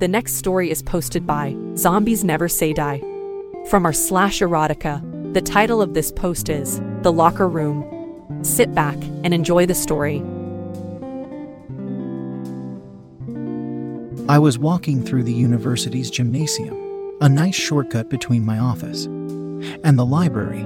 The next story is posted by Zombies Never Say Die. From our slash erotica, the title of this post is The Locker Room. Sit back and enjoy the story. I was walking through the university's gymnasium, a nice shortcut between my office and the library,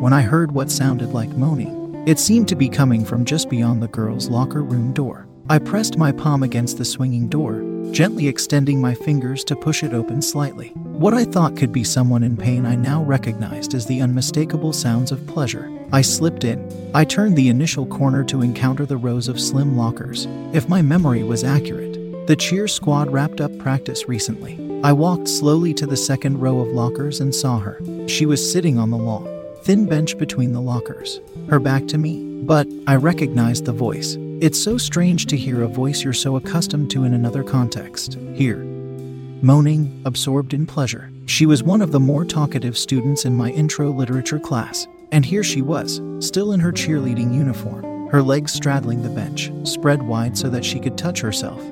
when I heard what sounded like moaning. It seemed to be coming from just beyond the girls' locker room door. I pressed my palm against the swinging door, gently extending my fingers to push it open slightly. What I thought could be someone in pain I now recognized as the unmistakable sounds of pleasure. I slipped in. I turned the initial corner to encounter the rows of slim lockers. If my memory was accurate, the cheer squad wrapped up practice recently. I walked slowly to the second row of lockers and saw her. She was sitting on the long, thin bench between the lockers, her back to me, but I recognized the voice. It's so strange to hear a voice you're so accustomed to in another context. Here, moaning, absorbed in pleasure. She was one of the more talkative students in my intro literature class, and here she was, still in her cheerleading uniform, her legs straddling the bench, spread wide so that she could touch herself.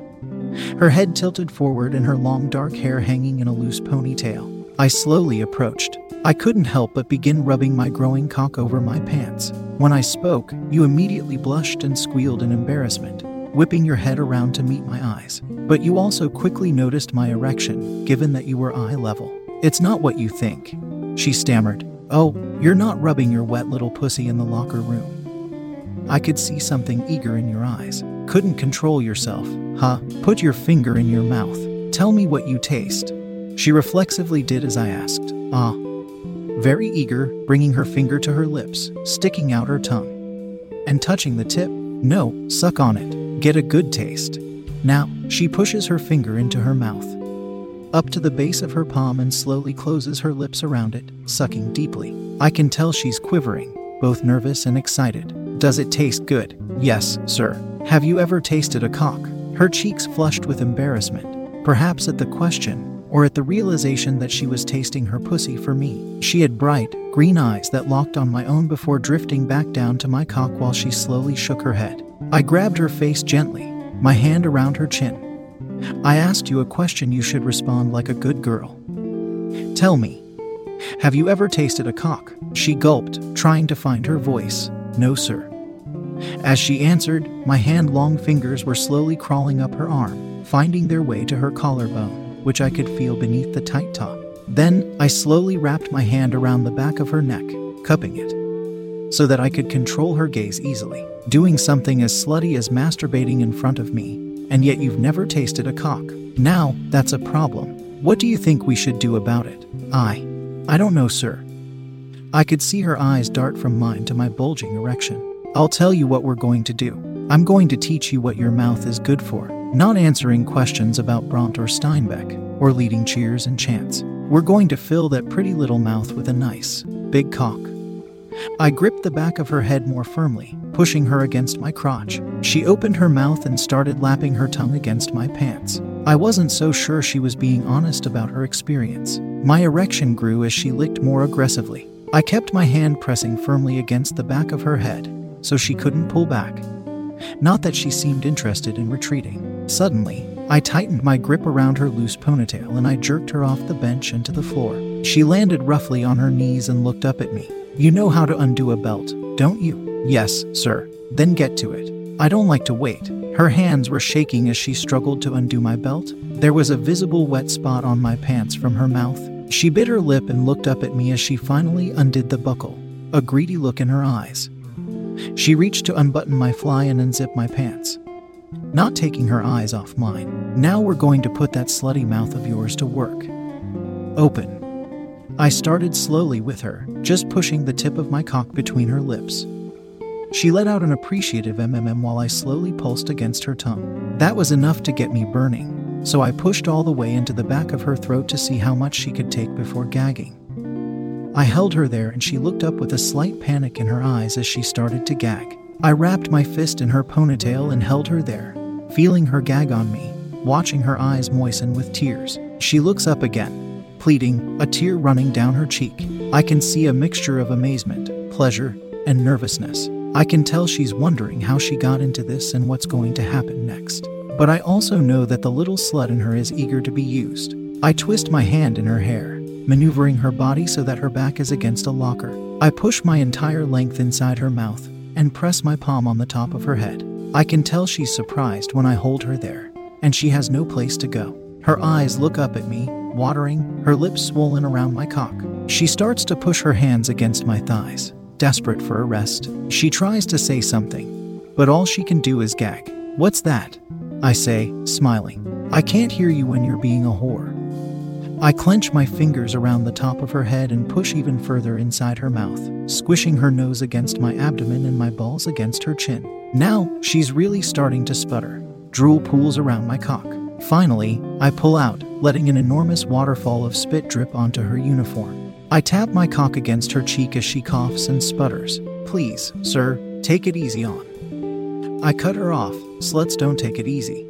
Her head tilted forward and her long dark hair hanging in a loose ponytail. I slowly approached. I couldn't help but begin rubbing my growing cock over my pants. When I spoke, you immediately blushed and squealed in embarrassment, whipping your head around to meet my eyes. But you also quickly noticed my erection, given that you were eye level. It's not what you think. She stammered. Oh, you're not rubbing your wet little pussy in the locker room. I could see something eager in your eyes. Couldn't control yourself, huh? Put your finger in your mouth. Tell me what you taste. She reflexively did as I asked. Ah. Very eager, bringing her finger to her lips, sticking out her tongue. And touching the tip. No, suck on it. Get a good taste. Now, she pushes her finger into her mouth, up to the base of her palm, and slowly closes her lips around it, sucking deeply. I can tell she's quivering, both nervous and excited. Does it taste good? Yes, sir. Have you ever tasted a cock? Her cheeks flushed with embarrassment, perhaps at the question, or at the realization that she was tasting her pussy for me. She had bright, green eyes that locked on my own before drifting back down to my cock while she slowly shook her head. I grabbed her face gently, my hand around her chin. I asked you a question you should respond like a good girl. Tell me, have you ever tasted a cock? She gulped, trying to find her voice. No, sir. As she answered, my hand long fingers were slowly crawling up her arm, finding their way to her collarbone which I could feel beneath the tight top. Then I slowly wrapped my hand around the back of her neck, cupping it, so that I could control her gaze easily. Doing something as slutty as masturbating in front of me, and yet you've never tasted a cock. Now, that's a problem. What do you think we should do about it? I. I don't know, sir. I could see her eyes dart from mine to my bulging erection. I'll tell you what we're going to do. I'm going to teach you what your mouth is good for not answering questions about Brontë or Steinbeck, or leading cheers and chants. We're going to fill that pretty little mouth with a nice, big cock. I gripped the back of her head more firmly, pushing her against my crotch. She opened her mouth and started lapping her tongue against my pants. I wasn't so sure she was being honest about her experience. My erection grew as she licked more aggressively. I kept my hand pressing firmly against the back of her head, so she couldn't pull back. Not that she seemed interested in retreating. Suddenly, I tightened my grip around her loose ponytail and I jerked her off the bench into the floor. She landed roughly on her knees and looked up at me. You know how to undo a belt, don't you? Yes, sir. Then get to it. I don't like to wait. Her hands were shaking as she struggled to undo my belt. There was a visible wet spot on my pants from her mouth. She bit her lip and looked up at me as she finally undid the buckle, a greedy look in her eyes. She reached to unbutton my fly and unzip my pants. Not taking her eyes off mine. Now we're going to put that slutty mouth of yours to work. Open. I started slowly with her, just pushing the tip of my cock between her lips. She let out an appreciative mmm while I slowly pulsed against her tongue. That was enough to get me burning, so I pushed all the way into the back of her throat to see how much she could take before gagging. I held her there and she looked up with a slight panic in her eyes as she started to gag. I wrapped my fist in her ponytail and held her there, feeling her gag on me, watching her eyes moisten with tears. She looks up again, pleading, a tear running down her cheek. I can see a mixture of amazement, pleasure, and nervousness. I can tell she's wondering how she got into this and what's going to happen next. But I also know that the little slut in her is eager to be used. I twist my hand in her hair, maneuvering her body so that her back is against a locker. I push my entire length inside her mouth and press my palm on the top of her head. I can tell she's surprised when I hold her there, and she has no place to go. Her eyes look up at me, watering, her lips swollen around my cock. She starts to push her hands against my thighs, desperate for a rest. She tries to say something, but all she can do is gag. What's that? I say, smiling. I can't hear you when you're being a whore. I clench my fingers around the top of her head and push even further inside her mouth, squishing her nose against my abdomen and my balls against her chin. Now, she's really starting to sputter. Drool pools around my cock. Finally, I pull out, letting an enormous waterfall of spit drip onto her uniform. I tap my cock against her cheek as she coughs and sputters. Please, sir, take it easy on. I cut her off. Sluts don't take it easy.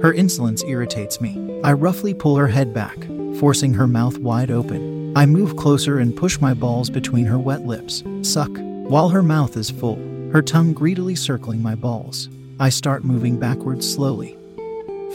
Her insolence irritates me. I roughly pull her head back, forcing her mouth wide open. I move closer and push my balls between her wet lips. Suck. While her mouth is full, her tongue greedily circling my balls. I start moving backwards slowly,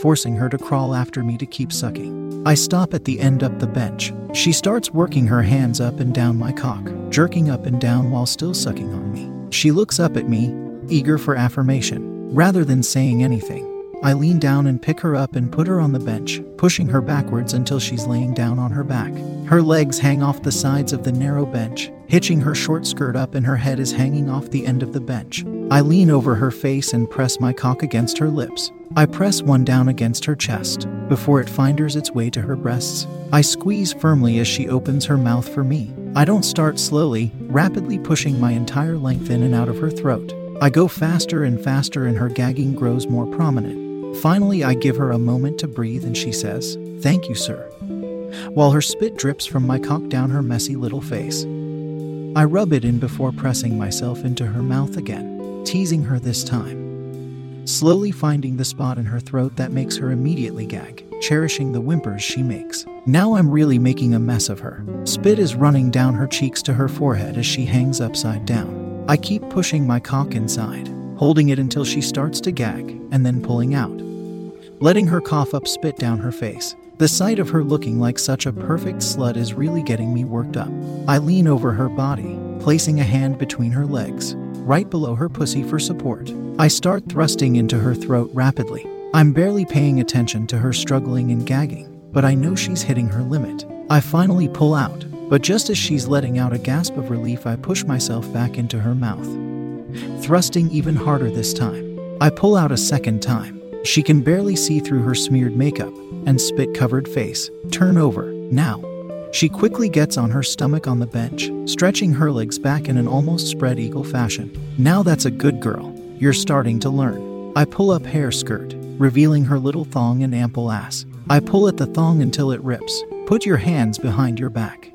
forcing her to crawl after me to keep sucking. I stop at the end up the bench. She starts working her hands up and down my cock, jerking up and down while still sucking on me. She looks up at me, eager for affirmation. Rather than saying anything, I lean down and pick her up and put her on the bench, pushing her backwards until she's laying down on her back. Her legs hang off the sides of the narrow bench, hitching her short skirt up, and her head is hanging off the end of the bench. I lean over her face and press my cock against her lips. I press one down against her chest before it finders its way to her breasts. I squeeze firmly as she opens her mouth for me. I don't start slowly, rapidly pushing my entire length in and out of her throat. I go faster and faster, and her gagging grows more prominent. Finally, I give her a moment to breathe and she says, Thank you, sir, while her spit drips from my cock down her messy little face. I rub it in before pressing myself into her mouth again, teasing her this time, slowly finding the spot in her throat that makes her immediately gag, cherishing the whimpers she makes. Now I'm really making a mess of her. Spit is running down her cheeks to her forehead as she hangs upside down. I keep pushing my cock inside, holding it until she starts to gag, and then pulling out letting her cough up spit down her face. The sight of her looking like such a perfect slut is really getting me worked up. I lean over her body, placing a hand between her legs, right below her pussy for support. I start thrusting into her throat rapidly. I'm barely paying attention to her struggling and gagging, but I know she's hitting her limit. I finally pull out, but just as she's letting out a gasp of relief, I push myself back into her mouth, thrusting even harder this time. I pull out a second time she can barely see through her smeared makeup and spit covered face. Turn over, now. She quickly gets on her stomach on the bench, stretching her legs back in an almost spread eagle fashion. Now that's a good girl. You're starting to learn. I pull up hair skirt, revealing her little thong and ample ass. I pull at the thong until it rips. Put your hands behind your back.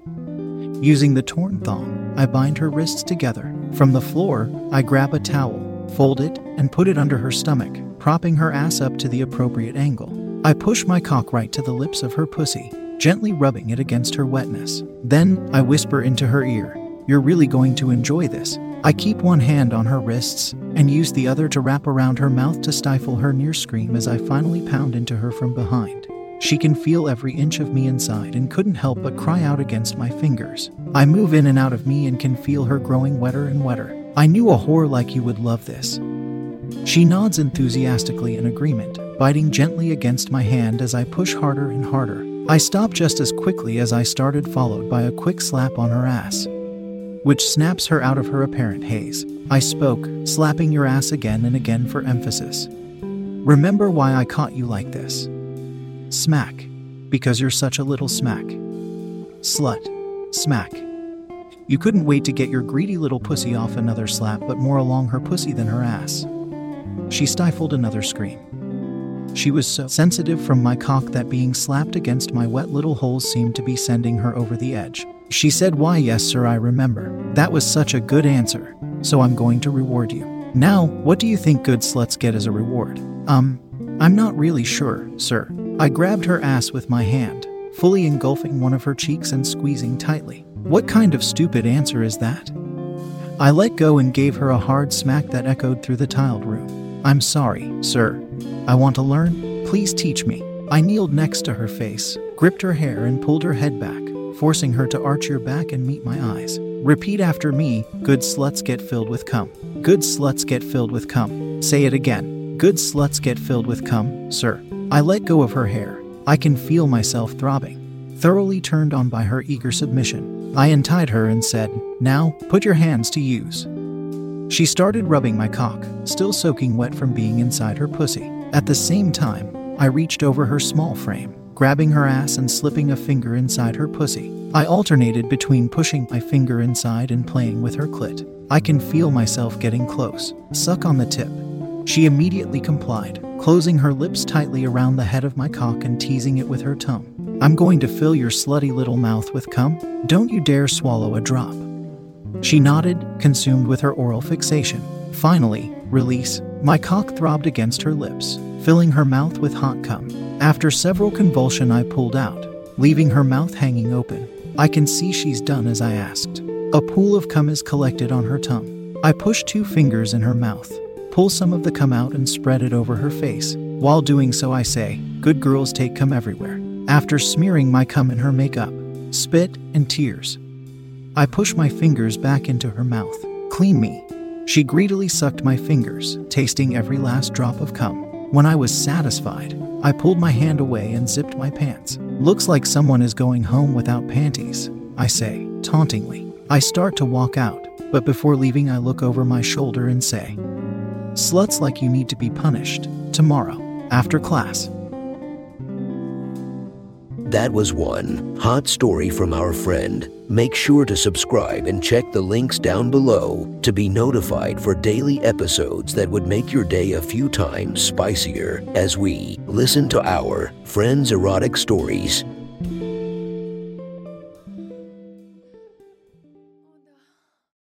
Using the torn thong, I bind her wrists together. From the floor, I grab a towel, fold it, and put it under her stomach, propping her ass up to the appropriate angle. I push my cock right to the lips of her pussy, gently rubbing it against her wetness. Then I whisper into her ear, You're really going to enjoy this. I keep one hand on her wrists and use the other to wrap around her mouth to stifle her near scream as I finally pound into her from behind. She can feel every inch of me inside and couldn't help but cry out against my fingers. I move in and out of me and can feel her growing wetter and wetter. I knew a whore like you would love this. She nods enthusiastically in agreement, biting gently against my hand as I push harder and harder. I stop just as quickly as I started, followed by a quick slap on her ass, which snaps her out of her apparent haze. I spoke, slapping your ass again and again for emphasis. Remember why I caught you like this? Smack. Because you're such a little smack. Slut. Smack. You couldn't wait to get your greedy little pussy off another slap, but more along her pussy than her ass. She stifled another scream. She was so sensitive from my cock that being slapped against my wet little holes seemed to be sending her over the edge. She said, Why, yes, sir, I remember. That was such a good answer, so I'm going to reward you. Now, what do you think good sluts get as a reward? Um, I'm not really sure, sir. I grabbed her ass with my hand, fully engulfing one of her cheeks and squeezing tightly. What kind of stupid answer is that? I let go and gave her a hard smack that echoed through the tiled room. I'm sorry, sir. I want to learn. Please teach me. I kneeled next to her face, gripped her hair, and pulled her head back, forcing her to arch her back and meet my eyes. Repeat after me Good sluts get filled with cum. Good sluts get filled with cum. Say it again. Good sluts get filled with cum, sir. I let go of her hair. I can feel myself throbbing. Thoroughly turned on by her eager submission, I untied her and said, Now, put your hands to use. She started rubbing my cock, still soaking wet from being inside her pussy. At the same time, I reached over her small frame, grabbing her ass and slipping a finger inside her pussy. I alternated between pushing my finger inside and playing with her clit. I can feel myself getting close. Suck on the tip. She immediately complied, closing her lips tightly around the head of my cock and teasing it with her tongue. I'm going to fill your slutty little mouth with cum. Don't you dare swallow a drop. She nodded, consumed with her oral fixation. Finally, release. My cock throbbed against her lips, filling her mouth with hot cum. After several convulsion, I pulled out, leaving her mouth hanging open. I can see she's done as I asked. A pool of cum is collected on her tongue. I push two fingers in her mouth, pull some of the cum out, and spread it over her face. While doing so, I say, Good girls take cum everywhere. After smearing my cum in her makeup, spit, and tears, I push my fingers back into her mouth. Clean me. She greedily sucked my fingers, tasting every last drop of cum. When I was satisfied, I pulled my hand away and zipped my pants. Looks like someone is going home without panties, I say, tauntingly. I start to walk out, but before leaving, I look over my shoulder and say, Sluts like you need to be punished. Tomorrow, after class. That was one hot story from our friend. Make sure to subscribe and check the links down below to be notified for daily episodes that would make your day a few times spicier as we listen to our friends' erotic stories